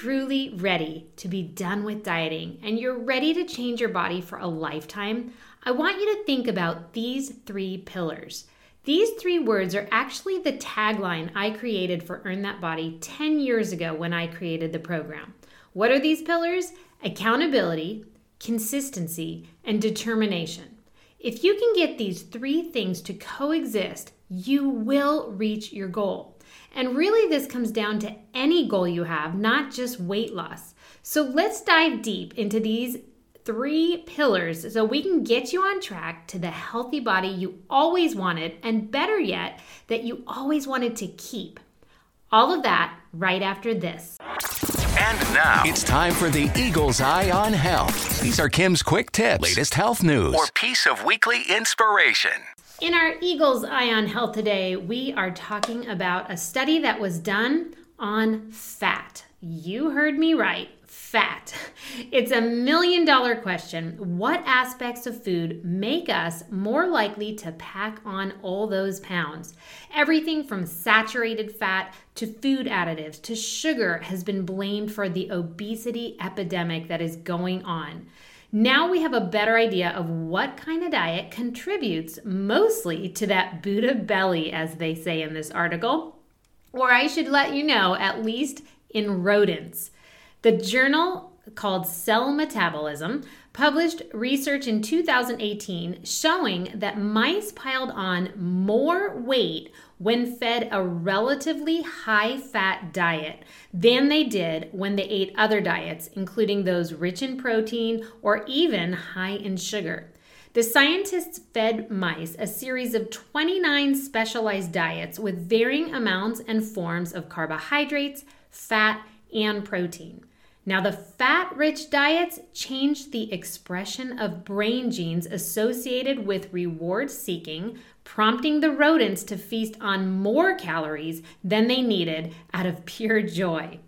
truly ready to be done with dieting and you're ready to change your body for a lifetime, I want you to think about these three pillars. These three words are actually the tagline I created for Earn That Body 10 years ago when I created the program. What are these pillars? Accountability, consistency, and determination. If you can get these three things to coexist, you will reach your goal. And really, this comes down to any goal you have, not just weight loss. So let's dive deep into these three pillars so we can get you on track to the healthy body you always wanted, and better yet, that you always wanted to keep. All of that right after this. And now it's time for the Eagle's Eye on Health. These are Kim's quick tips, latest health news, or piece of weekly inspiration. In our Eagle's Eye on Health today, we are talking about a study that was done on fat. You heard me right fat. It's a million dollar question. What aspects of food make us more likely to pack on all those pounds? Everything from saturated fat to food additives to sugar has been blamed for the obesity epidemic that is going on. Now we have a better idea of what kind of diet contributes mostly to that Buddha belly, as they say in this article. Or I should let you know, at least in rodents. The journal called Cell Metabolism published research in 2018 showing that mice piled on more weight when fed a relatively high fat diet than they did when they ate other diets, including those rich in protein or even high in sugar. The scientists fed mice a series of 29 specialized diets with varying amounts and forms of carbohydrates, fat, and protein. Now, the fat rich diets changed the expression of brain genes associated with reward seeking, prompting the rodents to feast on more calories than they needed out of pure joy.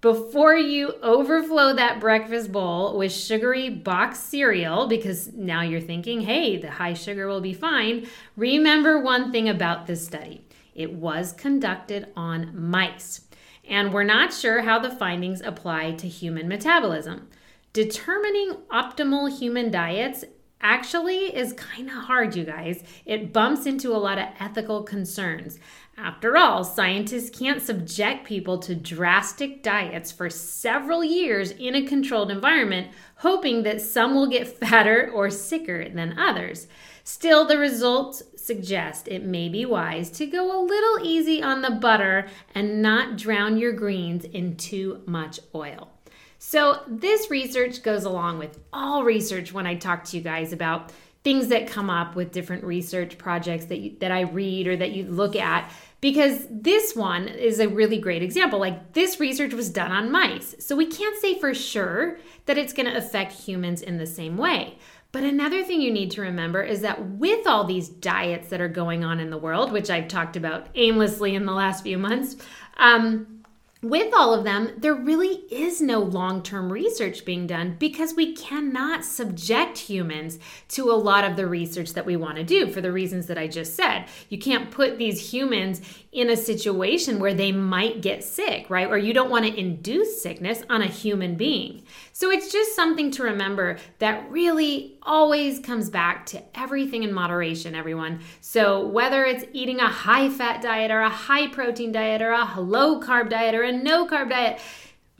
Before you overflow that breakfast bowl with sugary box cereal, because now you're thinking, hey, the high sugar will be fine, remember one thing about this study it was conducted on mice and we're not sure how the findings apply to human metabolism. Determining optimal human diets actually is kind of hard, you guys. It bumps into a lot of ethical concerns. After all, scientists can't subject people to drastic diets for several years in a controlled environment, hoping that some will get fatter or sicker than others. Still, the results suggest it may be wise to go a little easy on the butter and not drown your greens in too much oil. So, this research goes along with all research when I talk to you guys about things that come up with different research projects that you, that I read or that you look at because this one is a really great example. Like this research was done on mice. So we can't say for sure that it's going to affect humans in the same way. But another thing you need to remember is that with all these diets that are going on in the world, which I've talked about aimlessly in the last few months, um, with all of them, there really is no long term research being done because we cannot subject humans to a lot of the research that we want to do for the reasons that I just said. You can't put these humans in a situation where they might get sick, right? Or you don't want to induce sickness on a human being. So it's just something to remember that really always comes back to everything in moderation, everyone. So whether it's eating a high fat diet or a high protein diet or a low carb diet or a no carb diet,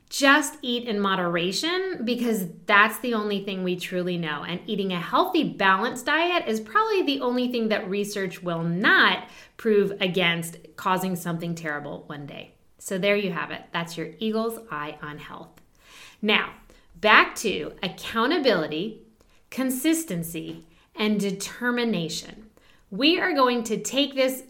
just eat in moderation because that's the only thing we truly know. And eating a healthy, balanced diet is probably the only thing that research will not prove against causing something terrible one day. So there you have it. That's your Eagle's Eye on Health. Now, back to accountability, consistency, and determination. We are going to take this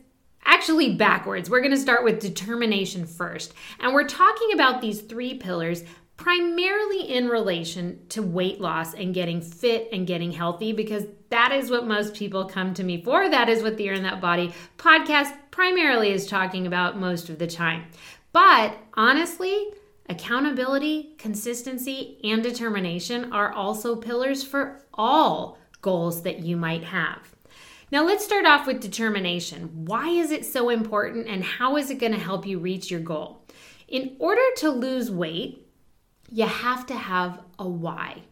actually backwards. We're going to start with determination first. And we're talking about these three pillars primarily in relation to weight loss and getting fit and getting healthy because that is what most people come to me for. That is what the Earn That Body podcast primarily is talking about most of the time. But honestly, accountability, consistency, and determination are also pillars for all goals that you might have. Now, let's start off with determination. Why is it so important and how is it going to help you reach your goal? In order to lose weight, you have to have a why.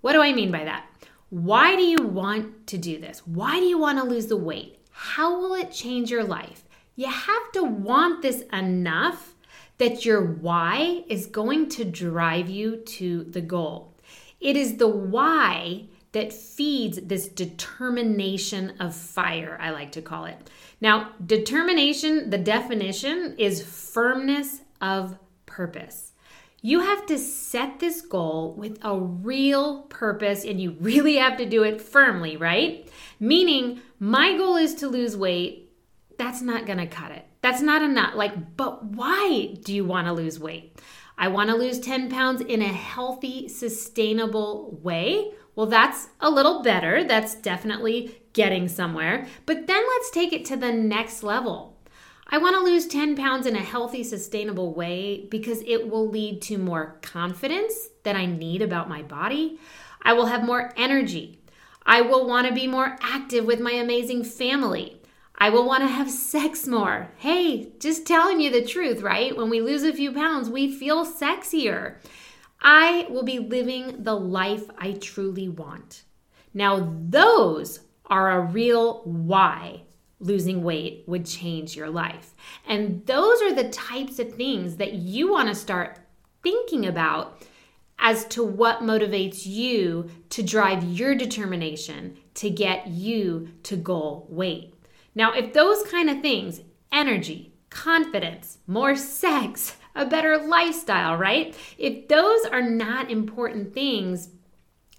What do I mean by that? Why do you want to do this? Why do you want to lose the weight? How will it change your life? You have to want this enough that your why is going to drive you to the goal. It is the why that feeds this determination of fire, I like to call it. Now, determination, the definition is firmness of purpose. You have to set this goal with a real purpose and you really have to do it firmly, right? Meaning, my goal is to lose weight. That's not to cut it. That's not enough. Like, but why do you want to lose weight? I want to lose 10 pounds in a healthy, sustainable way. Well, that's a little better. That's definitely getting somewhere. But then let's take it to the next level. I want to lose 10 pounds in a healthy, sustainable way because it will lead to more confidence that I need about my body. I will have more energy. I will want to be more active with my amazing family. I will want to have sex more. Hey, just telling you the truth, right? When we lose a few pounds, we feel sexier. I will be living the life I truly want. Now, those are a real why losing weight would change your life. And those are the types of things that you want to start thinking about as to what motivates you to drive your determination to get you to goal weight. Now, if those kind of things, energy, confidence, more sex, a better lifestyle, right? If those are not important things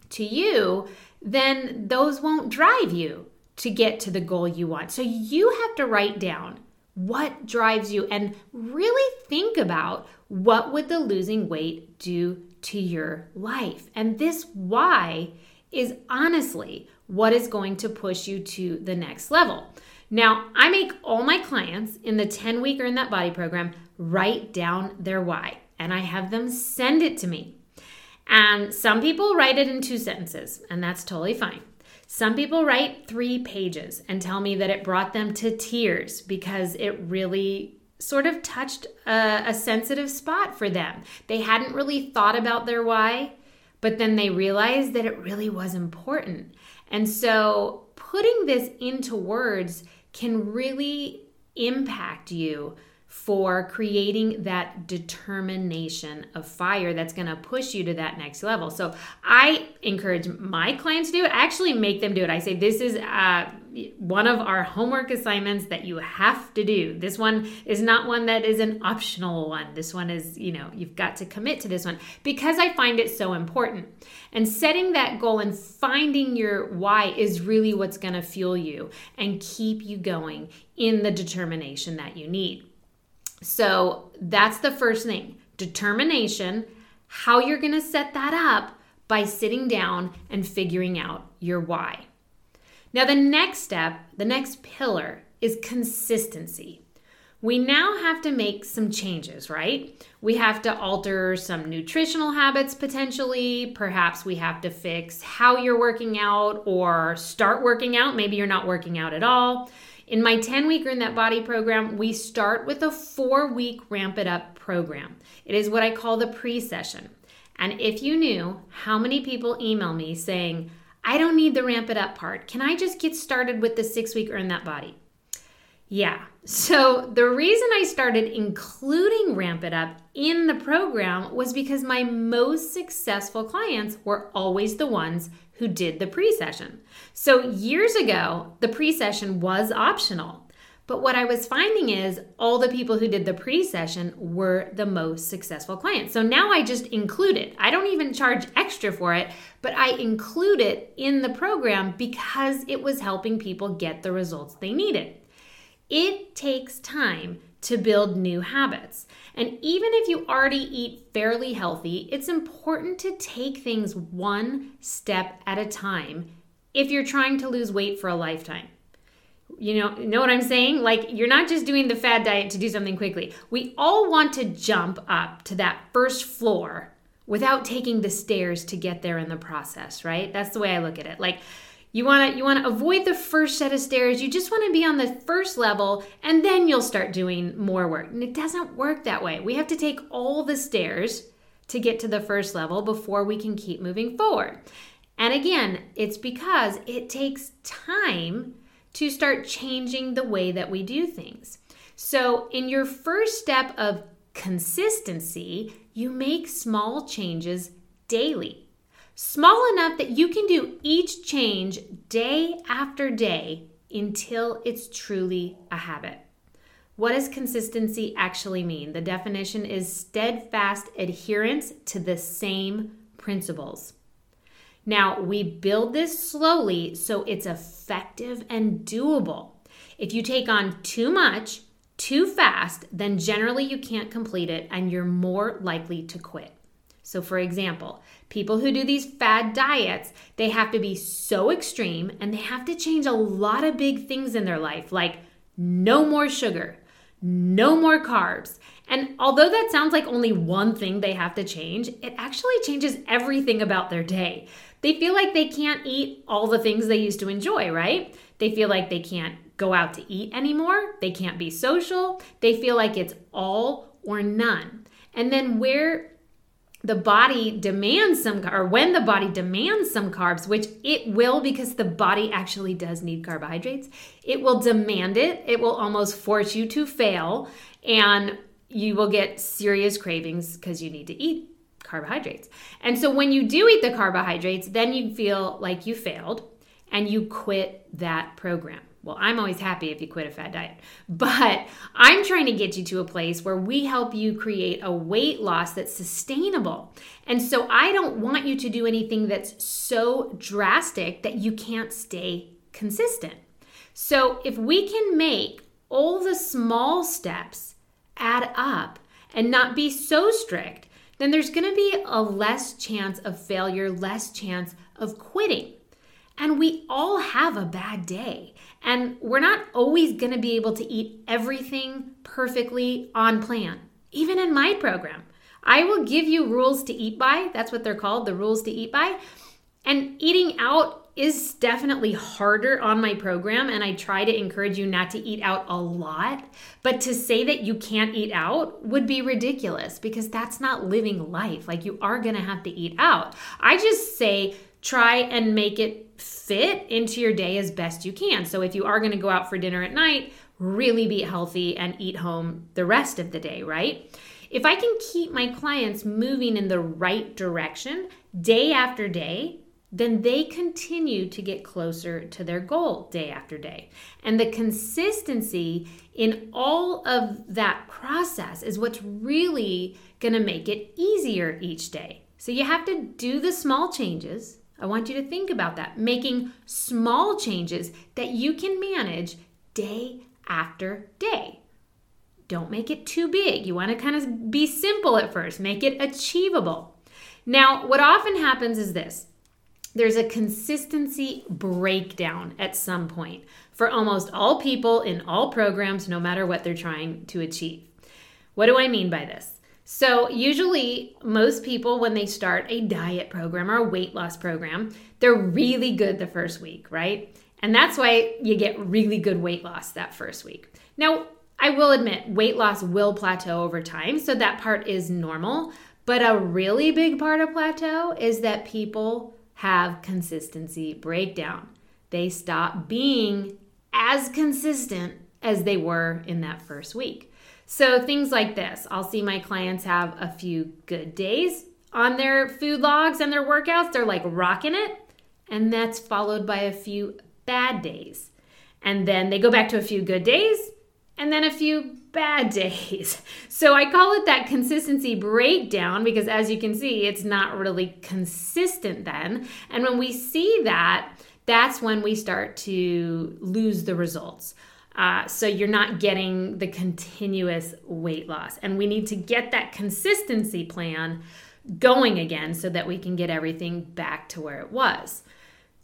to you, then those won't drive you to get to the goal you want. So you have to write down what drives you and really think about what would the losing weight do to your life. And this why is honestly what is going to push you to the next level. Now, I make all my clients in the 10 week Earn That Body program write down their why, and I have them send it to me. And some people write it in two sentences, and that's totally fine. Some people write three pages and tell me that it brought them to tears because it really sort of touched a, a, sensitive spot for them. They hadn't really thought about their why, but then they realized that it really was important. And so putting this into words can really impact you for creating that determination of fire that's going to push you to that next level. So I encourage my clients to do it. I actually make them do it. I say this is uh, one of our homework assignments that you have to do. This one is not one that is an optional one. This one is, you know, you've got to commit to this one because I find it so important. And setting that goal and finding your why is really what's going to fuel you and keep you going in the determination that you need. So that's the first thing determination, how you're going to set that up by sitting down and figuring out your why. Now, the next step, the next pillar is consistency. We now have to make some changes, right? We have to alter some nutritional habits potentially. Perhaps we have to fix how you're working out or start working out. Maybe you're not working out at all. In my 10 week Earn That Body program, we start with a four week Ramp It Up program. It is what I call the pre session. And if you knew how many people email me saying, I don't need the Ramp It Up part, can I just get started with the six week Earn That Body? Yeah. So the reason I started including Ramp It Up in the program was because my most successful clients were always the ones who did the pre session. So years ago, the pre session was optional. But what I was finding is all the people who did the pre session were the most successful clients. So now I just include it. I don't even charge extra for it, but I include it in the program because it was helping people get the results they needed. It takes time to build new habits. And even if you already eat fairly healthy, it's important to take things one step at a time if you're trying to lose weight for a lifetime. You know, know what I'm saying? Like you're not just doing the fad diet to do something quickly. We all want to jump up to that first floor without taking the stairs to get there in the process, right? That's the way I look at it. Like you want to you want to avoid the first set of stairs. You just want to be on the first level and then you'll start doing more work. And it doesn't work that way. We have to take all the stairs to get to the first level before we can keep moving forward. And again, it's because it takes time to start changing the way that we do things. So, in your first step of consistency, you make small changes daily. Small enough that you can do each change day after day until it's truly a habit. What does consistency actually mean? The definition is steadfast adherence to the same principles. Now, we build this slowly so it's effective and doable. If you take on too much, too fast, then generally you can't complete it and you're more likely to quit. So, for example, people who do these fad diets, they have to be so extreme and they have to change a lot of big things in their life, like no more sugar, no more carbs. And although that sounds like only one thing they have to change, it actually changes everything about their day. They feel like they can't eat all the things they used to enjoy, right? They feel like they can't go out to eat anymore. They can't be social. They feel like it's all or none. And then where the body demands some or when the body demands some carbs which it will because the body actually does need carbohydrates it will demand it it will almost force you to fail and you will get serious cravings because you need to eat carbohydrates. And so when you do eat the carbohydrates, then you feel like you failed and you quit that program. Well, I'm always happy if you quit a fad diet, but I'm trying to get you to a place where we help you create a weight loss that's sustainable. And so I don't want you to do anything that's so drastic that you can't stay consistent. So if we can make all the small steps add up and not be so strict, then there's to be a less chance of failure, less chance of quitting. And we all have a bad day. And we're not always going to be able to eat everything perfectly on plan. Even in my program, I will give you rules to eat by. That's what they're called, the rules to eat by. And eating out is definitely harder on my program, and I try to encourage you not to eat out a lot. But to say that you can't eat out would be ridiculous because that's not living life. Like, you are gonna have to eat out. I just say, try and make it fit into your day as best you can. So, if you are gonna go out for dinner at night, really be healthy and eat home the rest of the day, right? If I can keep my clients moving in the right direction day after day, then they continue to get closer to their goal day after day. And the consistency in all of that process is what's really going to make it easier each day. So you have to do the small changes. I want you to think about that, making small changes that you can manage day after day. Don't make it too big. You want to kind of be simple at first, make it achievable. Now, what often happens is this there's a consistency breakdown at some point for almost all people in all programs, no matter what they're trying to achieve. What do I mean by this? So, usually, most people, when they start a diet program or a weight loss program, they're really good the first week, right? And that's why you get really good weight loss that first week. Now, I will admit, weight loss will plateau over time, so that part is normal. But a really big part of plateau is that people have consistency breakdown. They stop being as consistent as they were in that first week. So, things like this I'll see my clients have a few good days on their food logs and their workouts. They're like rocking it. And that's followed by a few bad days. And then they go back to a few good days and then a few bad days. So I call it that consistency breakdown because as you can see, it's not really consistent then. And when we see that, that's when we start to lose the results. Uh, so you're not getting the continuous weight loss. And we need to get that consistency plan going again so that we can get everything back to where it was.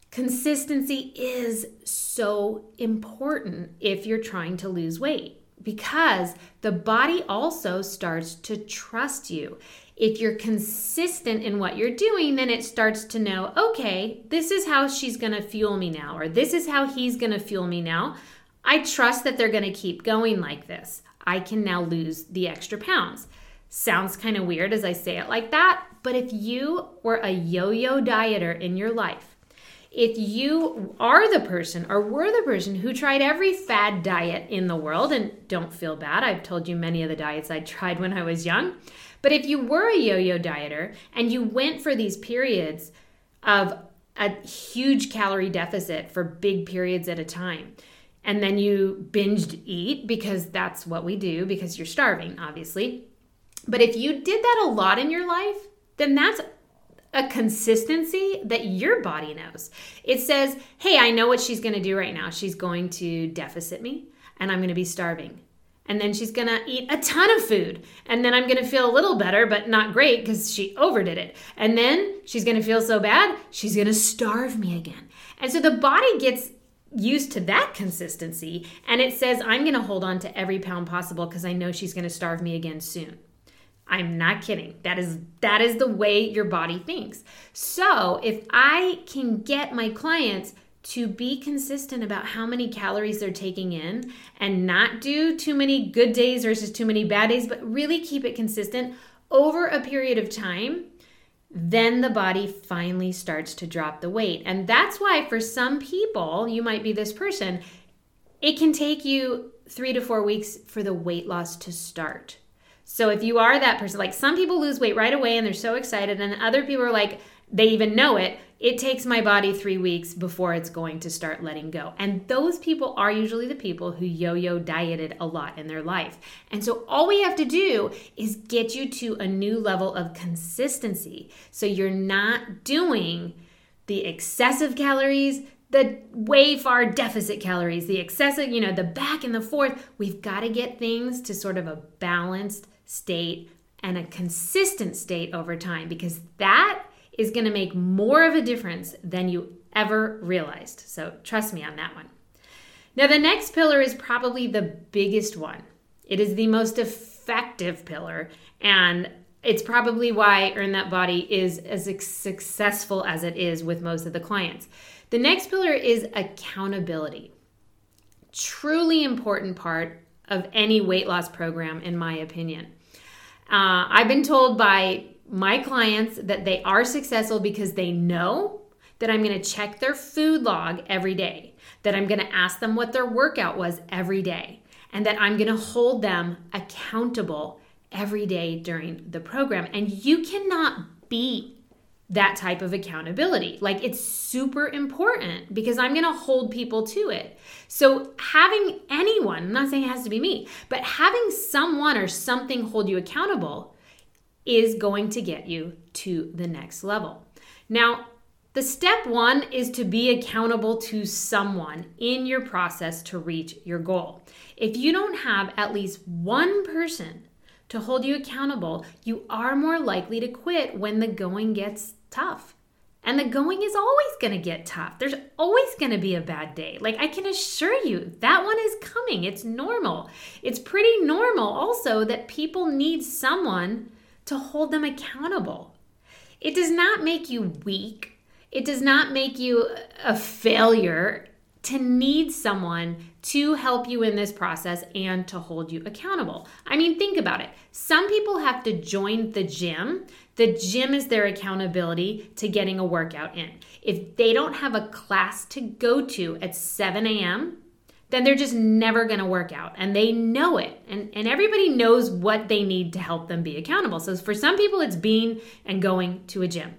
Consistency is so important if you're trying to lose weight because the body also starts to trust you. If you're consistent in what you're doing, then it starts to know, okay, this is how she's gonna fuel me now, or this is how he's gonna fuel me now. I trust that they're gonna keep going like this. I can now lose the extra pounds. Sounds kind of weird as I say it like that, but if you were a yo yo dieter in your life, if you are the person or were the person who tried every fad diet in the world, and don't feel bad, I've told you many of the diets I tried when I was young, but if you were a yo yo dieter and you went for these periods of a huge calorie deficit for big periods at a time, and then you binged eat because that's what we do because you're starving, obviously. But if you did that a lot in your life, then that's a consistency that your body knows. It says, hey, I know what she's to do right now. She's going to deficit me and I'm to be starving. And then she's to eat a ton of food. And then I'm to feel a little better, but not great because she overdid it. And then she's to feel so bad, she's to starve me again. And so the body gets used to that consistency and it says, I'm going to hold on to every pound possible because I know she's going to starve me again soon. I'm not kidding. That is that is the way your body thinks. So, if I can get my clients to be consistent about how many calories they're taking in and not do too many good days versus too many bad days, but really keep it consistent over a period of time, then the body finally starts to drop the weight. And that's why for some people, you might be this person, it can take you 3 to 4 weeks for the weight loss to start. So if you are that person, like some people lose weight right away and they're so excited, and other people are like, they even know it. It takes my body three weeks before it's going to start letting go. And those people are usually the people who yo yo dieted a lot in their life. And so all we have to do is get you to a new level of consistency. So you're not doing the excessive calories, the way far deficit calories, the excessive, you know, the back and the forth. We've got to get things to sort of a balanced state and a consistent state over time because that is going to make more of a difference than you ever realized. So trust me on that one. Now, the next pillar is probably the biggest one. It is the most effective pillar, and it's probably why Earn That Body is as successful as it is with most of the clients. The next pillar is accountability. Truly important part of any weight loss program, in my opinion. Uh, I've been told by my clients that they are successful because they know that I'm going to check their food log every day, that I'm going to ask them what their workout was every day, and that I'm going to hold them accountable every day during the program. And you cannot beat that type of accountability. Like it's super important because I'm going to hold people to it. So having anyone, I'm not saying it has to be me, but having someone or something hold you accountable is going to get you to the next level. Now, the step one is to be accountable to someone in your process to reach your goal. If you don't have at least one person to hold you accountable, you are more likely to quit when the going gets tough. And the going is always to get tough. There's always to be a bad day. Like, I can assure you, that one is coming. It's normal. It's pretty normal also that people need someone to hold them accountable. It does not make you weak, it does not make you a failure to need someone to help you in this process and to hold you accountable. I mean, think about it. Some people have to join the gym. The gym is their accountability to getting a workout in. If they don't have a class to go to at 7 a.m., then they're just never going to work out and they know it and, and everybody knows what they need to help them be accountable so for some people it's being and going to a gym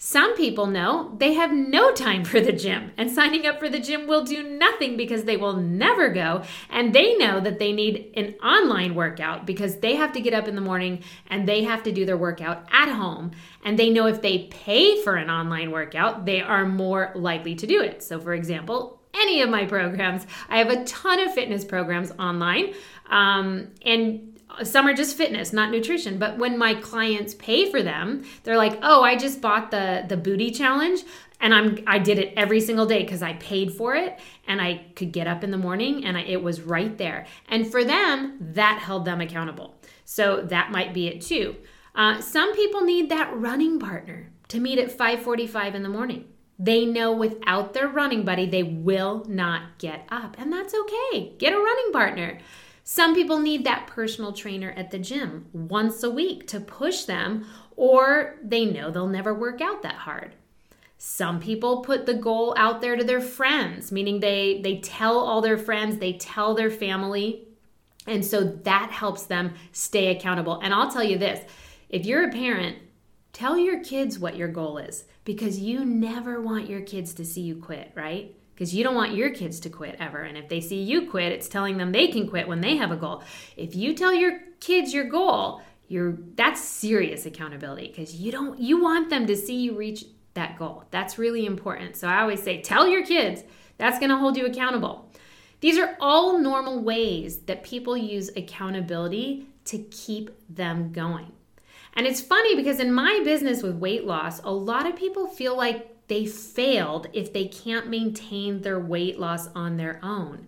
some people know they have no time for the gym, and signing up for the gym will do nothing because they will never go. And they know that they need an online workout because they have to get up in the morning and they have to do their workout at home. And they know if they pay for an online workout, they are more likely to do it. So, for example, any of my programs. I have a ton of fitness programs online. Um, and some are just fitness not nutrition but when my clients pay for them they're like oh i just bought the the booty challenge and i'm i did it every single day because i paid for it and i could get up in the morning and I, it was right there and for them that held them accountable so that might be it too uh, some people need that running partner to meet at 5:45 in the morning they know without their running buddy they will not get up. And that's okay. Get a running partner. Some people need that personal trainer at the gym once a week to push them, or they know they'll never work out that hard. Some people put the goal out there to their friends, meaning they they tell all their friends, they tell their family, and so that helps them stay accountable. And I'll tell you this, if you're a parent, tell your kids what your goal is because you never want your kids to see you quit, right? because you don't want your kids to quit ever. And if they see you quit, it's telling them they can quit when they have a goal. If you tell your kids your goal, you're that's serious accountability because you don't you want them to see you reach that goal. That's really important. So I always say tell your kids that's going to hold you accountable. These are all normal ways that people use accountability to keep them going. And it's funny because in my business with weight loss, a lot of people feel like they failed if they can't maintain their weight loss on their own.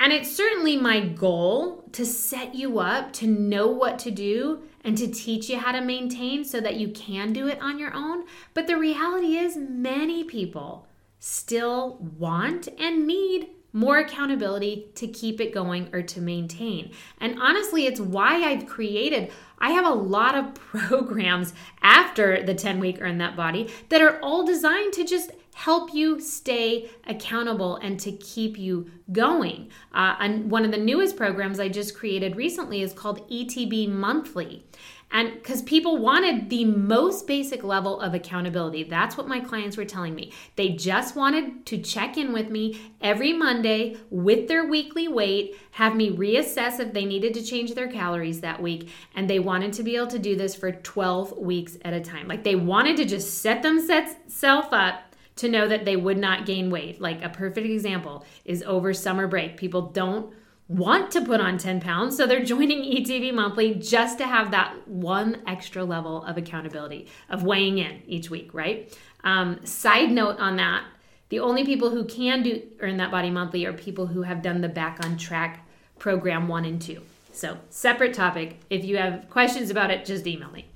And it's certainly my goal to set you up to know what to do and to teach you how to maintain so that you can do it on your own. But the reality is, many people still want and need more accountability to keep it going or to maintain. And honestly, it's why I've created I have a lot of programs after the 10 week Earn That Body that are all designed to just help you stay accountable and to keep you going. Uh, and one of the newest programs I just created recently is called ETB Monthly. And because people wanted the most basic level of accountability. That's what my clients were telling me. They just wanted to check in with me every Monday with their weekly weight, have me reassess if they needed to change their calories that week. And they wanted to be able to do this for 12 weeks at a time. Like they wanted to just set themselves up to know that they would not gain weight. Like a perfect example is over summer break. People don't want to put on 10 pounds. So they're joining ETB monthly just to have that one extra level of accountability of weighing in each week, right? Um, side note on that the only people who can do earn that body monthly are people who have done the back on track program one and two. So, separate topic. If you have questions about it, just email me.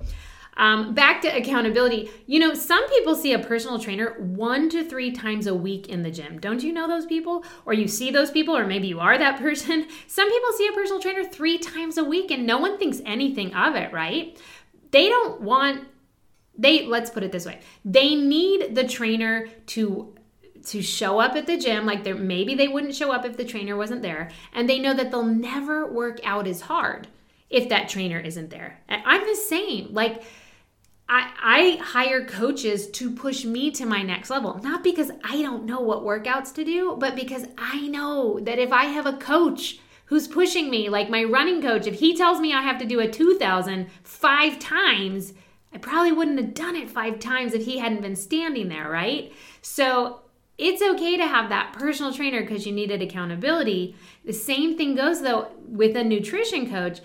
Um, back to accountability. You know, some people see a personal trainer one to three times a week in the gym. Don't you know those people? Or you see those people, or maybe you are that person. Some people see a personal trainer three times a week and no one thinks anything of it, right? They don't want, they, let's put it this way, they need the trainer to to show up at the gym like they maybe they wouldn't show up if the trainer wasn't there and they know that they'll never work out as hard if that trainer isn't there i'm the same like I, I hire coaches to push me to my next level, not because I don't know what workouts to do, but because I know that if I have a coach who's pushing me, like my running coach, if he tells me I have to do a 2000 five times, I probably wouldn't have done it five times if he hadn't been standing there, right? So it's okay to have that personal trainer because you needed accountability. The same thing goes though with a nutrition coach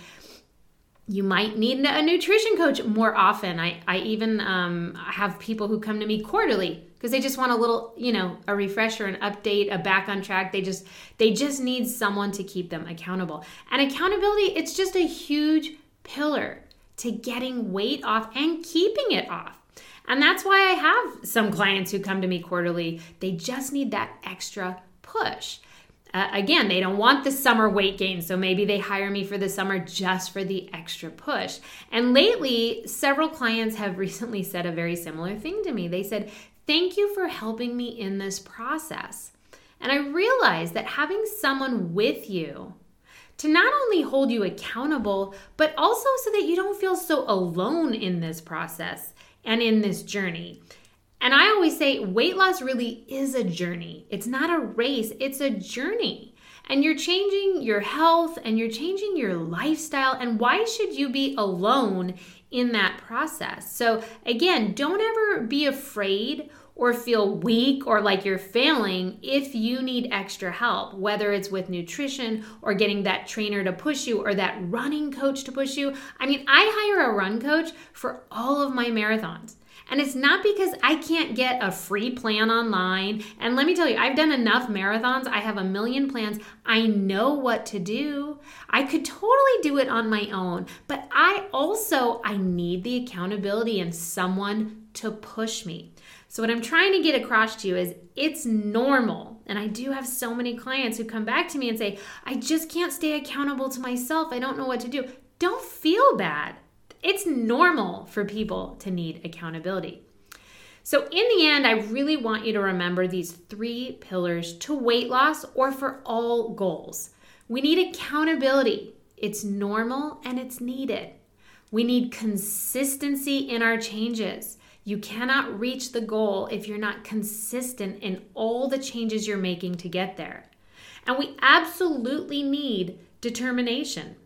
you might need a nutrition coach more often. I, I even um, have people who come to me quarterly because they just want a little, you know, a refresher, an update, a back on track. They just they just need someone to keep them accountable. And accountability, it's just a huge pillar to getting weight off and keeping it off. And that's why I have some clients who come to me quarterly. They just need that extra push. Uh, again, they don't want the summer weight gain, so maybe they hire me for the summer just for the extra push. And lately, several clients have recently said a very similar thing to me. They said, Thank you for helping me in this process. And I realized that having someone with you to not only hold you accountable, but also so that you don't feel so alone in this process and in this journey. And I always say weight loss really is a journey. It's not a race, it's a journey. And you're changing your health and you're changing your lifestyle. And why should you be alone in that process? So, again, don't ever be afraid or feel weak or like you're failing if you need extra help, whether it's with nutrition or getting that trainer to push you or that running coach to push you. I mean, I hire a run coach for all of my marathons. And it's not because I can't get a free plan online. And let me tell you, I've done enough marathons. I have a million plans. I know what to do. I could totally do it on my own, but I also I need the accountability and someone to push me. So what I'm trying to get across to you is it's normal. And I do have so many clients who come back to me and say, "I just can't stay accountable to myself. I don't know what to do." Don't feel bad. It's normal for people to need accountability. So, in the end, I really want you to remember these three pillars to weight loss or for all goals. We need accountability, it's normal and it's needed. We need consistency in our changes. You cannot reach the goal if you're not consistent in all the changes you're making to get there. And we absolutely need determination.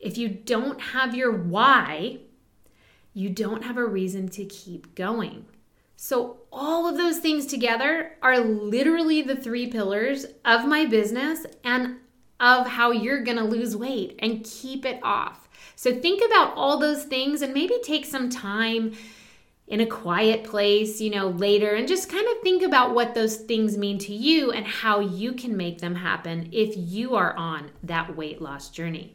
If you don't have your why, you don't have a reason to keep going. So, all of those things together are literally the three pillars of my business and of how you're gonna lose weight and keep it off. So, think about all those things and maybe take some time in a quiet place, you know, later and just kind of think about what those things mean to you and how you can make them happen if you are on that weight loss journey.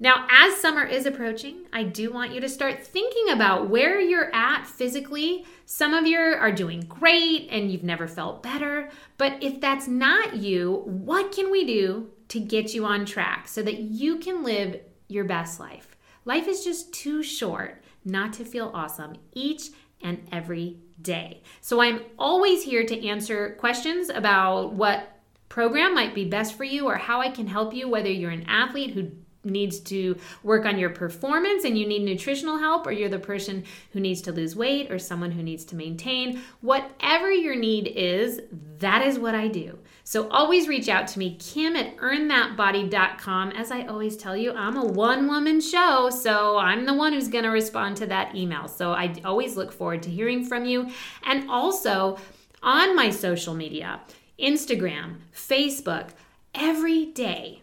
Now, as summer is approaching, I do want you to start thinking about where you're at physically. Some of you are doing great and you've never felt better. But if that's not you, what can we do to get you on track so that you can live your best life? Life is just too short not to feel awesome each and every day. So I'm always here to answer questions about what program might be best for you or how I can help you, whether you're an athlete who needs to work on your performance and you need nutritional help, or you're the person who needs to lose weight, or someone who needs to maintain, whatever your need is, that is what I do. So always reach out to me, Kim at earnthatbody.com. As I always tell you, I'm a one woman show, so I'm the one who's going to respond to that email. So I always look forward to hearing from you. And also on my social media, Instagram, Facebook, every day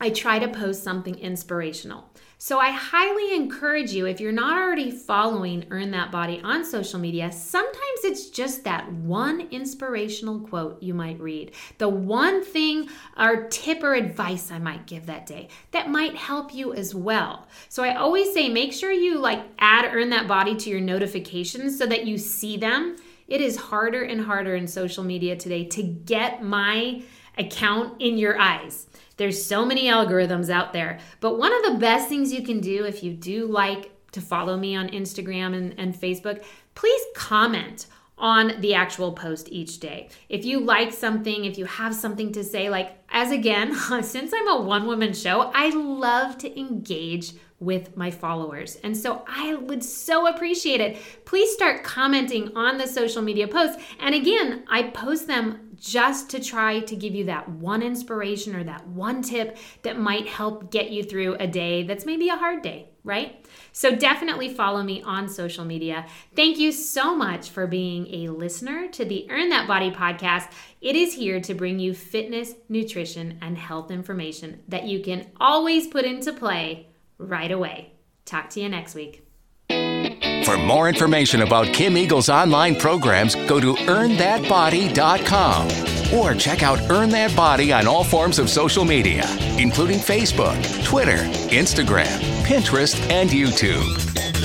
I try to post something inspirational. So I highly encourage you, if you're not already following Earn That Body on social media, sometimes it's just that one inspirational quote you might read, the one thing or tip or advice I might give that day that might help you as well. So I always say make sure you like add Earn That Body to your notifications so that you see them. It is harder and harder in social media today to get my account in your eyes. There's so many algorithms out there. But one of the best things you can do if you do like to follow me on Instagram and, and Facebook, please comment on the actual post each day. If you like something, if you have something to say, like, as again, since I'm a one woman show, I love to engage with my followers. And so I would so appreciate it. Please start commenting on the social media posts. And again, I post them just to try to give you that one inspiration or that one tip that might help get you through a day that's maybe a hard day, right? So definitely follow me on social media. Thank you so much for being a listener to the Earn That Body podcast. It is here to bring you fitness, nutrition, and health information that you can always put into play right away. Talk to you next week. For more information about Kim Eagle's online programs, go to earnthatbody.com or check out Earn That Body on all forms of social media, including Facebook, Twitter, Instagram, Pinterest, and YouTube.